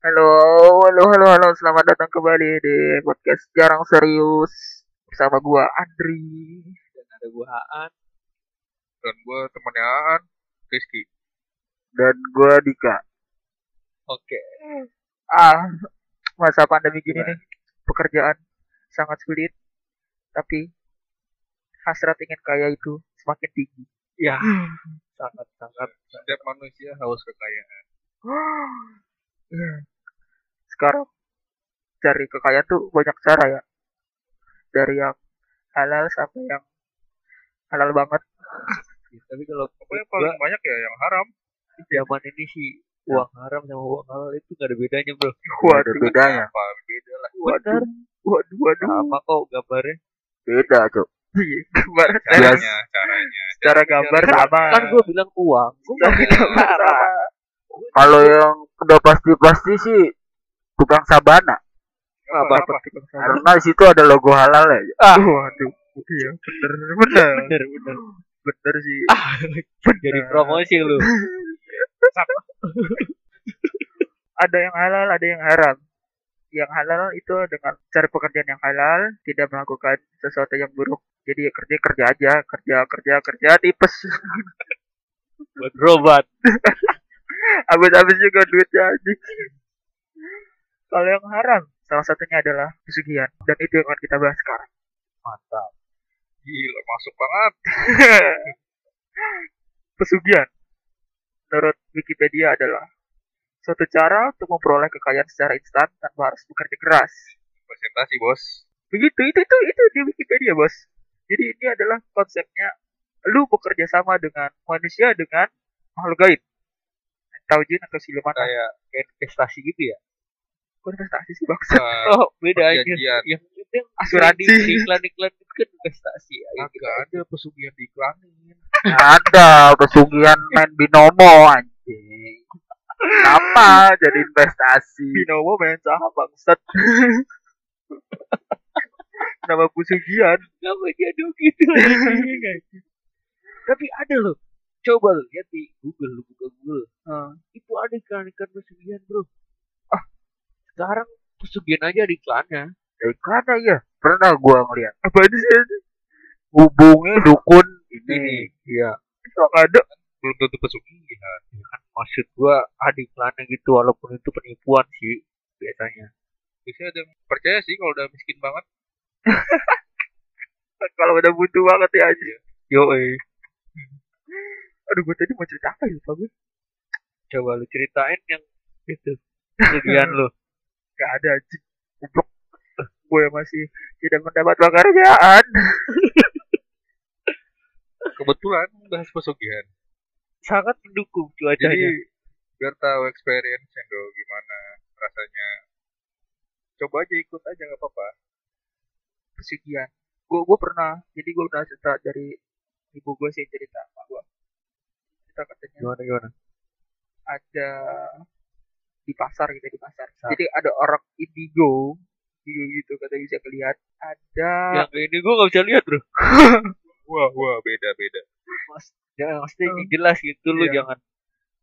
Halo, halo, halo, halo. Selamat datang kembali di podcast Jarang Serius bersama gua Andri. dan ada gua Aan dan gue temennya Aan Rizky dan gua Dika. oke Ah, masa pandemi gini nih, pekerjaan sangat sulit, tapi hasrat ingin kaya itu semakin tinggi. ya sangat sangat setiap manusia haus kekayaan Iya. Sekarang cari kekayaan tuh banyak cara ya. Dari yang halal sampai yang halal banget. Ya, tapi kalau apa yang gua paling banyak ya yang haram zaman ini sih uang haram sama uang halal itu gak ada bedanya bro Waduh, bedanya. apa beda lah Waduh, waduh, waduh. sama kok gambarnya Beda, Cok. Iya, gambar caranya caranya Secara gambar sama. kan gua bilang uang gak bilang gambar cara sama. Kalau yang udah pasti-pasti sih tukang sabana. apa, apa Karena di situ ada logo halal ya. ah Waduh. Iya, bener, bener. bener bener Bener sih. ah jadi promosi lu ada yang halal, ada yang haram. Yang halal itu dengan cari pekerjaan yang halal, tidak melakukan sesuatu yang buruk. Jadi ya kerja kerja aja, kerja kerja kerja tipes. buat berobat Habis-habis juga duitnya aja. Kalau yang haram, salah satunya adalah pesugihan. Dan itu yang akan kita bahas sekarang. mantap. Gila masuk banget. Pesugihan. Menurut Wikipedia adalah suatu cara untuk memperoleh kekayaan secara instan tanpa harus bekerja keras. presentasi bos. Begitu itu itu itu di Wikipedia bos. Jadi ini adalah konsepnya lu bekerja sama dengan manusia dengan makhluk gaib tahu jin atau siluman kayak kayak investasi gitu ya? Kok investasi sih bangsa uh, oh beda aja. Yang yang Asuransi. di iklan iklan itu kan investasi ya. Yang agak ada pesugihan diiklanin ada pesugihan main binomo anjing. Apa jadi investasi. Binomo main saham bangsat. Nama pesugihan. Kenapa dia dulu gitu? Tapi ada loh. Coba lihat di Google, lu buka Google. Hmm. Itu ada iklan-iklan pesugihan, Bro. Ah, sekarang pesugihan aja di iklannya. dari mana ya pernah gua ngeliat apa itu sih hubungi dukun ini Iya. itu ada belum tentu pesugihan Ya kan maksud gua ada iklannya gitu walaupun itu penipuan sih biasanya. bisa ada yang percaya sih kalau udah miskin banget kalau udah butuh banget ya aja Yo, eh. Aduh gue tadi mau cerita apa ya? Lupa gue Coba lu ceritain yang itu. pesugihan lu. gak ada aja goblok. Gue masih tidak mendapat pekerjaan kebetulan bahas pesugihan. Sangat mendukung jadi cuacanya. biar tahu experience do gimana rasanya. Coba aja ikut aja nggak apa-apa. Pesugihan. Gue gue pernah jadi gue udah cerita dari ibu gue sih cerita sama gue cerita katanya Gimana gimana? ada di pasar gitu di pasar Ah. jadi ada orang indigo indigo gitu kata bisa kelihatan ada Yang ini gua nggak bisa lihat, Bro. wah wah beda beda Mas, jangan ini jelas gitu Iya. jangan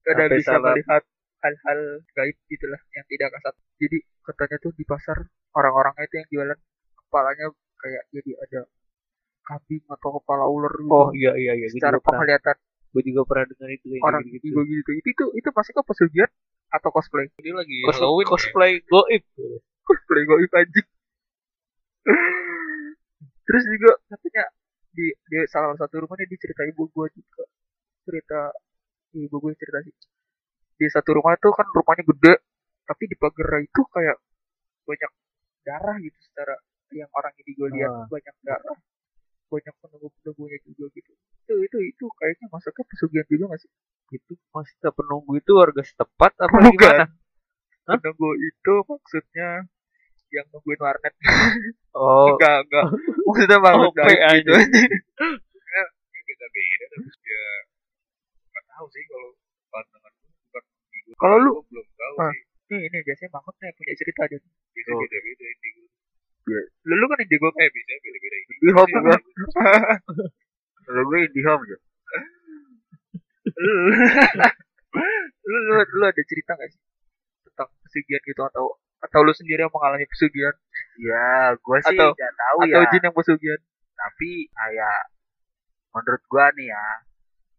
ada bisa salah. melihat hal-hal gaib gitulah yang tidak kasat jadi katanya tuh di pasar orang-orangnya itu yang jualan kepalanya kayak jadi ada kambing atau kepala ular gitu Oh iya iya iya. Gue secara pernah, penglihatan gue juga pernah dengar itu kayak orang gitu. indigo gitu itu itu itu masih ke pesugihan atau cosplay ini lagi Cos Halloween ya. cosplay goib. cosplay gaib anjing terus juga katanya di di salah satu rumahnya dicerita ibu gue juga cerita ibu gue cerita sih di satu rumah tuh kan rumahnya gede tapi di pagar itu kayak banyak darah gitu secara yang orang ini gue lihat Ah. banyak darah banyak penunggu-penunggunya juga gitu itu itu itu kayaknya masuknya pesugihan juga gak sih Itu maksudnya penunggu itu warga setempat apa Bukan. gimana? Hah? penunggu itu maksudnya yang nungguin warnet Oh, enggak enggak maksudnya makhluk Oh, PA gitu aja. Ini beda-beda tapi ya nggak tahu sih kalau pandangan bukan Kalau lu- belum tahu Ah. sih Nih, ini biasanya Mahmud nih punya cerita aja. bisa Oh. beda-beda indigo Lu, lu kan indigo eh bisa beda-beda indigo Di home gua. Kalau gue indie home aja. lu, lu, lu, ada cerita gak sih tentang pesugihan gitu atau atau lu sendiri yang mengalami pesugihan Ya, gue sih Atau- nggak tahu atau ya. jin yang pesugihan Tapi kayak menurut gue nih ya,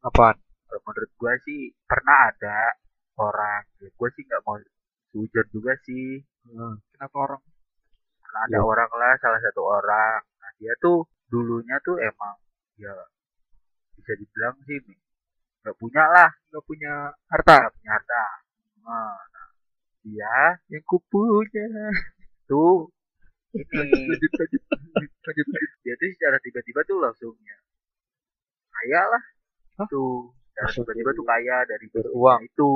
Apaan? kalau menurut gue sih pernah ada orang. Ya, gue sih nggak mau sujud juga sih. kenapa orang Pernah ada Ya. orang lah, salah satu orang. Nah, dia tuh dulunya tuh emang ya bisa dibilang sih nggak punya lah, nggak punya harta nggak punya harta. Nah, nah, dia yang kupunya tuh ini lanjut lanjut lanjut lanjut dia tuh secara tiba-tiba tuh langsung ya kaya lah Hah? tuh secara tiba-tiba tuh kaya dari beruang. itu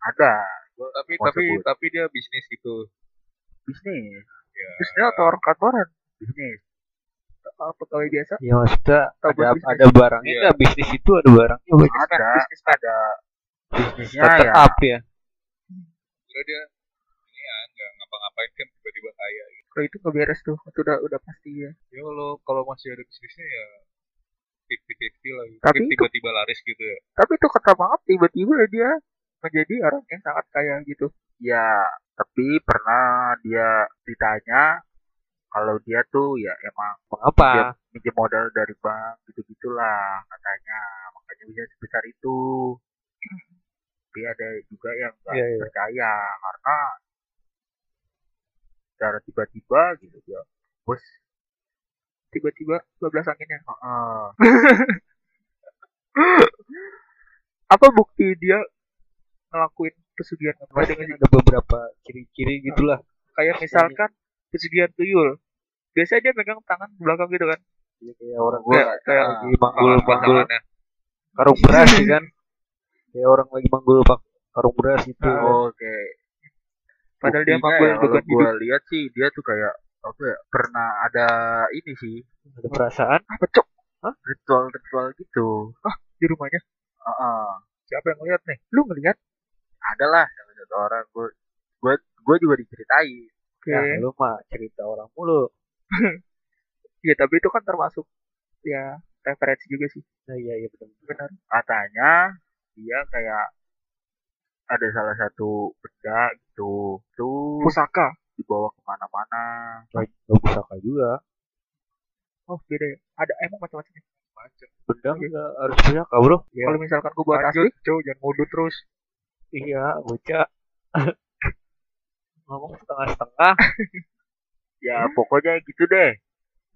ada Tapi tapi sebut. tapi dia bisnis gitu. bisnis Ya. terus dia atau orang kantoran bisnis atau pegawai biasa Ya maksudnya Atau ada bisnis. ada barangnya Iya. nggak bisnis itu ada barangnya banyak. ada bisnisman. ada bisnisnya Startup ya up ya. Kira dia ini ya nggak ngapa-ngapain kan tiba-tiba kaya gitu. kalau itu nggak beres tuh itu udah udah pasti ya Ya kalau kalau masih ada bisnisnya ya fifty fifty lah. gitu. Tapi tiba-tiba laris gitu ya. tapi itu kata maaf tiba-tiba dia menjadi orang yang sangat kaya gitu ya tapi pernah dia ditanya kalau dia tuh ya emang Mengapa? dia minjem modal dari bank gitu gitulah katanya makanya bisa sebesar itu tapi ada juga yang nggak Iya, iya. percaya karena secara tiba-tiba gitu dia bos tiba-tiba 12 anginnya heeh, apa bukti dia ngelakuin pesugihan kan sih? ada beberapa ciri-ciri gitulah. kayak misalkan pesugihan tuyul biasanya dia megang tangan belakang gitu kan Jadi kayak orang gua kayak kayak ah, lagi manggul manggul Pasangannya. karung beras sih kan. Kayak orang lagi manggul pak karung beras gitu. Ah. oke padahal dia Buktinya manggul ya, hidup gua lihat sih dia tuh kayak apa ya pernah ada ini sih Ada perasaan. apa cok ritual-ritual gitu di rumahnya Heeh. siapa yang ngeliat nih lu ngeliat ada lah salah satu orang gue gue gue juga diceritain oke Ya, lu mah cerita orang mulu. ya tapi itu kan termasuk ya referensi juga sih Nah, iya iya betul. benar katanya dia kayak ada salah satu benda gitu tuh pusaka dibawa ke mana-mana Gak pusaka juga. oh beda ya ada emang macam-macam ya? Macem. Benda nggak harus pusaka bro. Iya. kalau misalkan gue buat Lanjut, asli jangan ngudut terus. Iya, bocah. Ngomong setengah-setengah. ya pokoknya gitu deh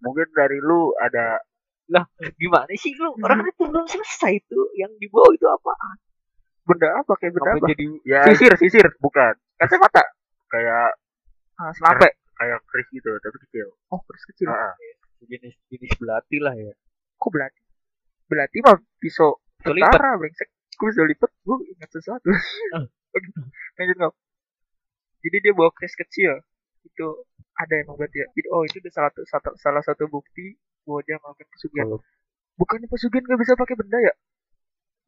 mungkin dari lu ada Gimana sih lu? Orang itu belum selesai itu. Yang dibawa itu apa? benda apa kayak benda Apa apa jadi ya sisir sisir bukan kacamata kayak ah, senape kayak kris gitu tapi kecil oh terus kecil Heeh. jenis jenis belati lah ya. kok belati belati mah pisau tentara brengsek gue bisa lipet gue ingat sesuatu Ah. Oke, lanjut nggak jadi dia bawa kris kecil itu ada emang berarti ya jadi, oh itu udah salah satu, satu salah satu bukti bahwa dia melakukan pesugihan Kalau bukannya pesugihan nggak bisa pakai benda ya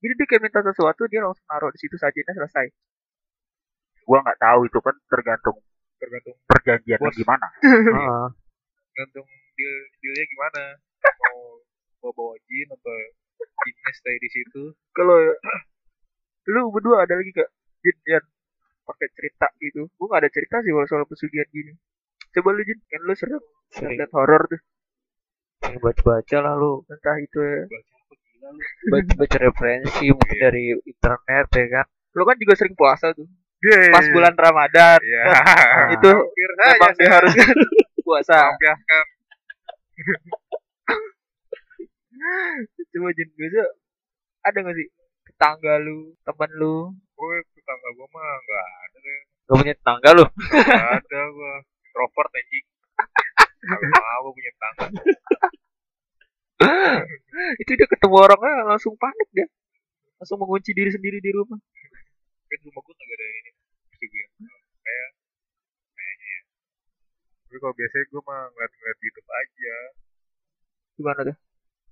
jadi dia kayak minta sesuatu dia langsung naruh di situ sajinya selesai gua nggak tahu itu kan tergantung Tergantung perjanjiannya Bos. gimana Heeh. tergantung deal dealnya gimana. Mau bawa bawa jin atau jinnya stay di situ. kalau lu berdua ada lagi gak Jin yang pakai cerita gitu gue gak ada cerita sih kalau soal pesugihan gini coba lu Jin kan lu sering Sering lihat horor tuh baca-baca lah lu. entah itu ya. Baca-baca referensi mungkin Iya. dari internet ya kan. lu kan juga sering puasa tuh Yeay. pas bulan Ramadan Iya. itu Hampir saja memang saya diharuskan puasa coba Jin biasa ada gak sih tetangga lu teman lu Gue tetangga gue mah nggak ada deh. Gak punya tetangga lu. Nggak ada gue. Introvert anjing. Gak mau punya tetangga. itu dia ketemu orangnya langsung panik dia langsung mengunci diri sendiri di rumah Kan rumah gue nggak ada ini. Pesugihan. Kayak kayaknya ya. Tapi kalau biasanya gue mah ngeliat-ngeliat YouTube aja. gimana tuh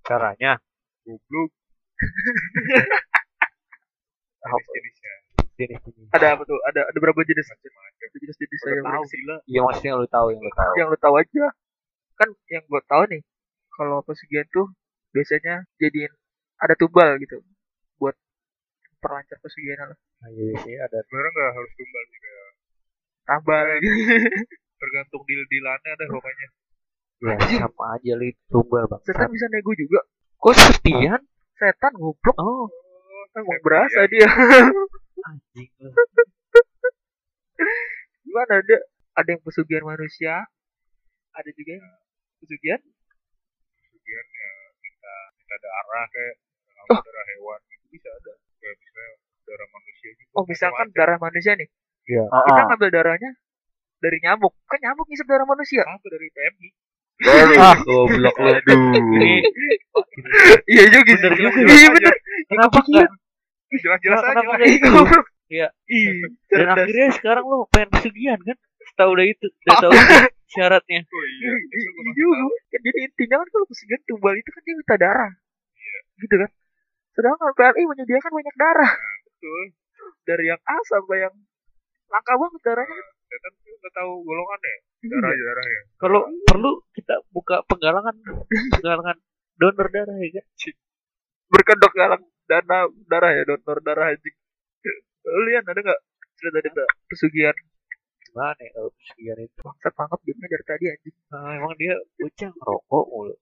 Caranya. Goblok. Jenis-jenisnya. Jenis ini. ada apa tuh ada ada berapa jenis Macam-macam. ada jenis-jenis Udah saya tahu gila. Iya maksudnya lu tahu yang lu tahu. yang lu tahu aja kan yang gue tahu nih kalau pesugihan tuh biasanya jadiin ada tumbal gitu buat perlancar pesugihan lah Nah, iya sih ada Sebenarnya nggak harus tumbal sih kayak tambah lagi tergantung deal dealannya dah pokoknya Ya sama aja li tumbal bang. setan bisa nego juga Kok sepian? Setan goblok. Oh. Emang berasa dia. Anjing. Gimana ada ada yang pesugihan manusia? Ada juga yang pesugihan? Kemudian ya minta minta darah kayak Oh. darah hewan itu bisa ada. Kayak misalnya darah manusia gitu oh misalkan darah manusia nih? Iya. kita ngambil darahnya dari nyamuk. Kan nyamuk ngisep darah manusia. Apa dari PMI Ah goblok lu. Ini iya juga Bener juga. iya bener kenapa enggak? jelas-jelas aja Kenapa lah enggak itu? Iya. Ih, Dan akhirnya sekarang lu pengen pesugihan kan? Tahu udah itu, udah tahu syaratnya. oh iya Iya. Kan jadi intinya kan kalau pesugihan tumbal itu kan dia minta darah. Gitu kan. Sedangkan PLI menyediakan banyak darah. betul Dari yang A sampai yang langka banget darahnya. Setan tuh nggak tahu golongannya Iya. darah darahnya Kalau perlu kita buka penggalangan penggalangan donor darah ya kan? Berkedok galang dana darah ya, donor darah anjing. Lu lihat ada nggak cerita-cerita pesugihan? Gimana ya kalau pesugihan itu? Bangsat mangap gamenya dari tadi anjing. Nah, emang dia bocah ngerokok mulu.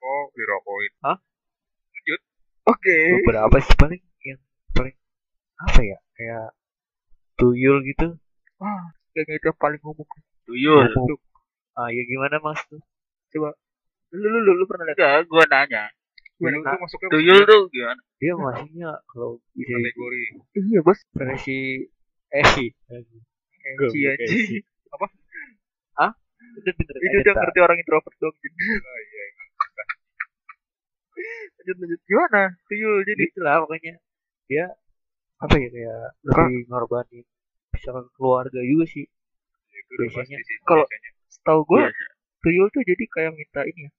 oh dirokokin Oke. Beberapa sih paling yang paling apa ya? Kayak tuyul gitu. Wah, kayaknya itu yang paling umum. Tuyul. Ah ya gimana mas tuh? Lu lu lu, lu pernah lihat? Enggak, gua nanya. tuyul Nah, tuh masuknya Tuyul tuh gimana? Dia maksudnya kalau bisa kategori Iya bos. versi Esi. Anjing anjing. Itu bener Itu udah ngerti orang introvert dong. Jin. ah, iya lanjut lanjut gimana? Tuyul jadi itulah pokoknya dia apa ya kayak lebih ngorbanin misalkan keluarga juga sih. Udah Biasanya. kalau- setahu gue Biasa. tuyul tuh jadi kayak minta ini ya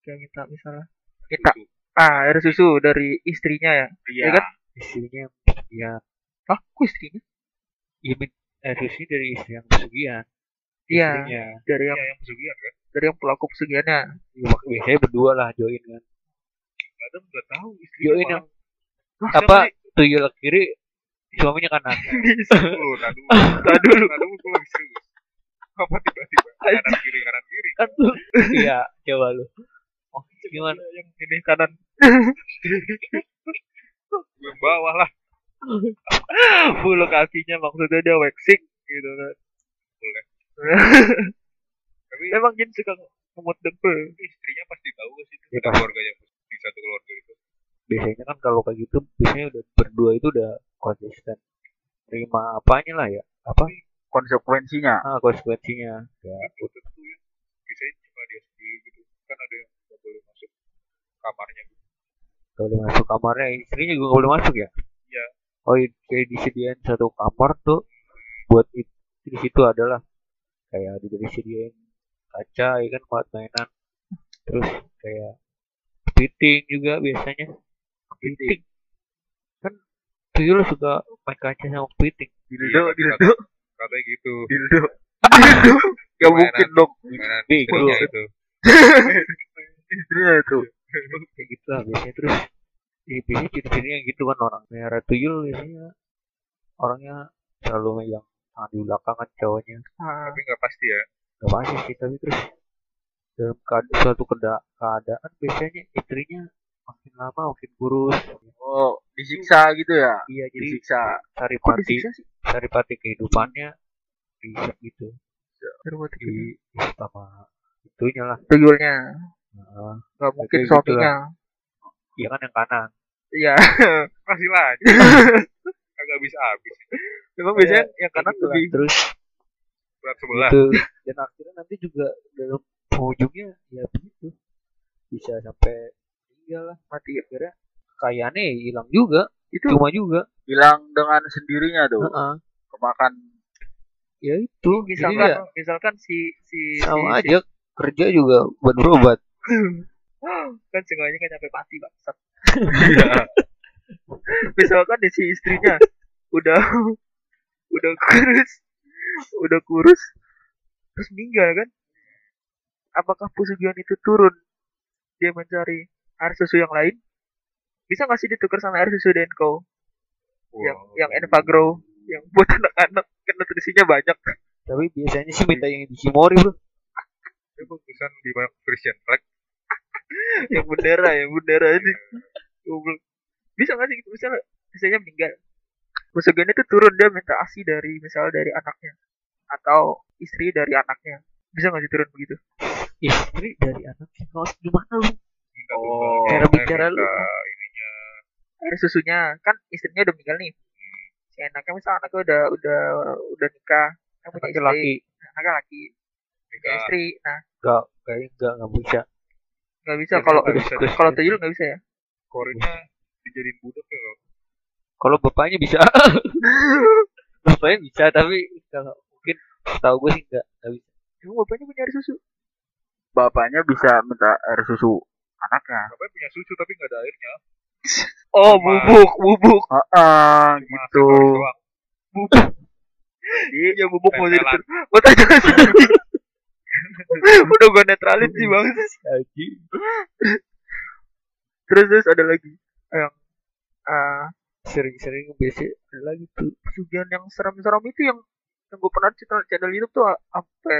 kayak minta misalnya minta Susu. ah air susu dari istrinya ya. Iya. Ya kan? istrinya ya ah kok istrinya? Iya eh susi dari istri yang pesugihan. Iya dari yang Iya, yang pesugihan kan? dari yang pelaku pesugihannya. Ya, biasanya berdua lah join kan. Kadang nggak tahu istrinya join yang apa tuyul kiri suaminya kanan. Dulu tak dulu tak dulu gue lagi serius. Apa tiba-tiba? Kanan kiri kanan kiri. Kan tuh iya coba lu. Oh gimana? Yang ini kanan. Gue bawah lah. Bulu kakinya maksudnya dia waxing gitu kan. Boleh. tapi emang Jin suka ngemut dempel? istrinya pasti tahu gak sih itu. Ya, keluarganya di satu keluarga itu. Biasanya kan kalau kayak gitu biasanya udah berdua itu udah konsisten. Terima apanya lah ya apa? Konsekuensinya. Ah konsekuensinya. Ya itu ya biasanya cuma dia sendiri gitu. Kan ada yang nggak boleh masuk kamarnya gitu. Boleh masuk kamarnya istrinya juga gak boleh masuk ya? Iya. oh kayak disediain satu kamar tuh buat it- di situ adalah kayak di- disediain kaca ya kan buat mainan. Terus kayak kepiting juga biasanya. Kan tuyul suka main kaca sama kepiting dildo Iya, dildo. katanya gitu. Dildo. Dildo. Gak mungkin dong. Bego. istrinya itu. Istrinya itu. Kayak gitu lah biasanya. Terus ya, biasanya ciri-cirinya gitu kan orang merah tuyul biasanya. Orangnya selalu megang tangan di belakang kan cowoknya. Ah, tapi nggak pasti ya. Gak pasti sih tapi terus dalam suatu keadaan biasanya istrinya makin lama makin kurus. Oh disiksa gitu ya? Iya jadi disiksa. cari pati kehidupannya bisa gitu. Terbuat di sama itunya lah. Tuyulnya. Nah, nggak mungkin gitu suaminya. iya kan yang kanan. Iya. Masih lagi kagak bisa habis. Memang biasanya yang kanan gitu lebih terus berat sebelah. itu dan akhirnya nanti juga dalam ujungnya ya begitu. Bisa sampai meninggal lah mati akhirnya kekayaannya hilang juga itu. cuma juga. Hilang dengan sendirinya tuh. Heeh. kemakan. Ya itu misalkan jadi ya misalkan si si sama si, aja kerja juga buat berobat. Kan seenggaknya kan nyampe mati bangsat misalkan di si istrinya udah udah kurus udah kurus terus meninggal kan? Apakah pesugihan itu turun? Dia mencari air susu yang lain bisa nggak sih ditukar sama air susu Denko yang yang Envagro yang buat anak-anak kan nutrisinya banyak Tapi biasanya sih minta yang Ishimori bro. Tapi bagusan di banyak Christian flag. yang bendera ya bendera ini Goblok. bisa nggak sih gitu misalnya misalnya meninggal Musuhnya itu turun dia minta asi dari misal dari anaknya atau istri dari anaknya bisa nggak sih turun begitu Istri dari anaknya. Kalau gimana lu? Minta Oh. bicara lu. ininya. air susunya kan istrinya udah meninggal nih si anaknya misal anaknya udah udah udah nikah kan punya istri Laki-laki. anaknya laki punya Nikah. istri nah Enggak, kayaknya enggak, enggak bisa. nggak bisa kalau nggak bisa. kalau tuyul nggak bisa ya Korinnya dijadiin budak ya loh. Kalau bapaknya bisa. bapaknya bisa, tapi kalau mungkin tahu gue sih enggak, enggak bisa. emang bapaknya punya air susu Bapaknya bisa minta air susu anaknya. Bapaknya punya susu tapi nggak ada airnya. oh Cuma- bubuk bubuk Heeh, Cuma gitu. aksesoris doang. Jadi ya bubuk mau jadi. Gua tanya Udah gua netralin sih bang Haji. Terus terus ada lagi Yang ah Sering-sering biasa ada lagi tuh. Pesugihan yang seram-seram itu yang Yang gue pernah channel, channel YouTube tuh Sampai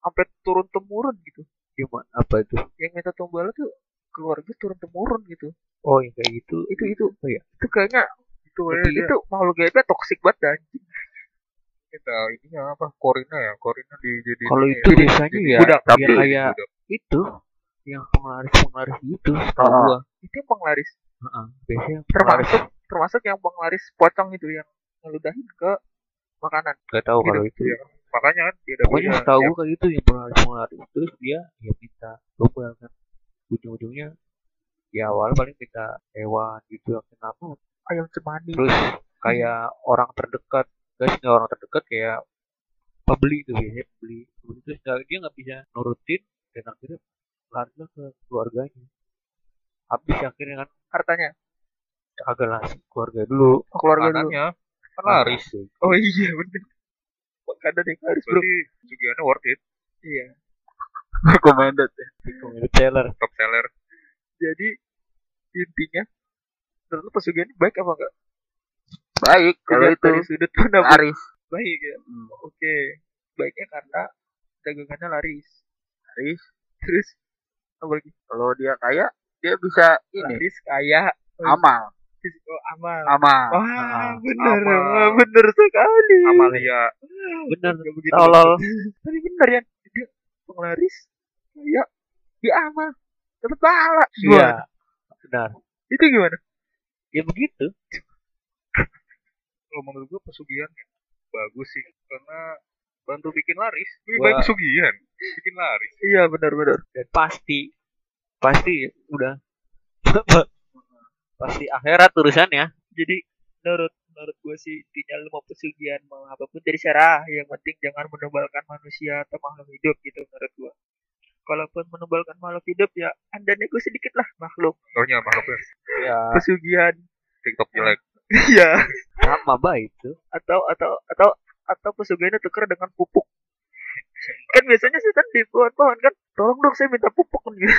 Sampai turun temurun gitu Gimana apa itu? Yang minta tumbal tuh Keluarga turun temurun gitu Oh, yang kayak gitu. Itu itu Oh iya. Itu kayaknya Itu Itu, dia itu makhluk gaibnya toxic banget dan minta ininya apa? Korina ya. Korina dijadiin Kalau ini itu ya. biasanya ya, budak, ya tapi- kayak Budak. itu yang penglaris-penglaris gitu, setahu Ah. gua. Itu yang penglaris Heeh. Biasanya penglaris. Termasuk Termasuk yang penglaris pocong itu Yang ngeludahin ke Makanan Gak tahu Gitu. kalau itu. Iya. Makanya kan dia beda. setahu Yang gua kayak gitu yang penglaris-penglaris. Terus dia ya minta tumbal kan. Ujung-ujungnya ya awal paling minta hewan gitu yang kenapa Ayam cemani terus kayak orang terdekat guys nggak orang terdekat kayak pembeli tuh biasanya pembeli terus dia nggak bisa nurutin dan akhirnya larinya ke keluarganya habis akhirnya kan Hartanya kagak lah keluarga dulu Oh, keluarga dulu kan laris. Oh iya bener. Yang harus bro. Sugihannya worth it. Iya. Recommended. ya. Recommended seller Top seller. Jadi intinya menurut pesugihan ini baik apa enggak? Baik kalau itu dari sudut pandang laris. baik ya. Hmm, Oke. Baiknya karena dagangannya laris. laris. Terus apa lagi? Kalau dia kaya, dia bisa ini Laris kaya. amal, Oh, amal. amal. Wah, Ah, bener, amal. Wah, bener sekali. Amalia. Bener Nggak begitu tolol. Tapi bener ya, dia penglaris kaya, dia amal, dapat pahala. iya benar Itu gimana? ya begitu Kalau menurut gua pesugihan ya, bagus sih karena bantu bikin laris. Lebih baik pesugihan. Bikin laris. Iya benar-benar. dan pasti pasti udah pasti akhirat urusannya Jadi menurut menurut gue sih intinya lu mau pesugihan mau apa pun dari syarah yang penting jangan menebalkan manusia atau makhluk hidup gitu menurut gua. Kalaupun menebalkan makhluk hidup ya anda nego sedikit lah makhluk Contohnya makhluknya ya pesugihan. TikTok jelek. Iya. sama baik tuh atau atau atau atau pesugihannya tukar dengan pupuk. kan biasanya sih kan di pohon-pohon kan tolong dong saya minta pupuk kan gitu.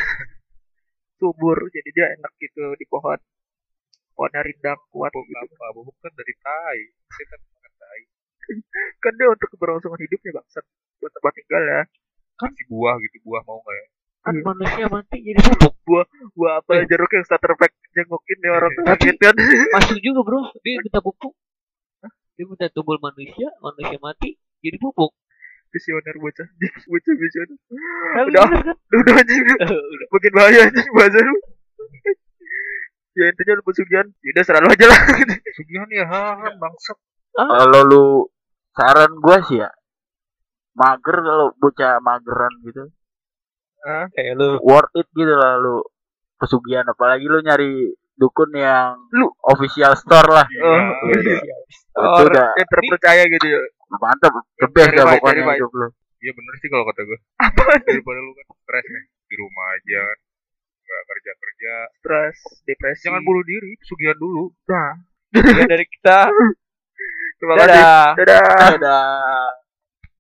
Subur jadi dia enak gitu di pohon. Kuat Bubuk gitu. apa? Bubuk kan dari tai. Setan makan tai. Kan dia untuk keberlangsungan hidupnya bangsat. Buat tempat tinggal ya. Kasih buah gitu. Buah mau nggak ya? kan Iya. manusia mati jadi bubuk Gua apa jeruk yang starter pack jengukin nih orang sakit kan. masuk juga bro dia minta pupuk dia minta tumbal manusia manusia mati jadi pupuk Visioner bocah. Bocah visioner. Udah. kan Udah udah anjing. Makin bahaya anjing bahasa lu. Ya intinya lu pesugihan. Yaudah selalu aja lah. Pesugihan ya, ha, bangsat. Kalau lu saran gua sih ya, mager kalau bocah mageran gitu, kayak lu worth it gitu lah lu pesugihan apalagi lu nyari dukun yang Lu. official store lah Oh, Iya, iya. itu Oh, udah yang terpercaya gitu ya. mantap the best dah pokoknya hidup lu Iya bener sih kalau kata gue. Apaan? Daripada lu kan stres nih di rumah aja kan. Nggak kerja kerja. Stres, depresi. Jangan bunuh diri. Pesugihan dulu. Nah, dari kita terima kasih. dadah Dadah. dadah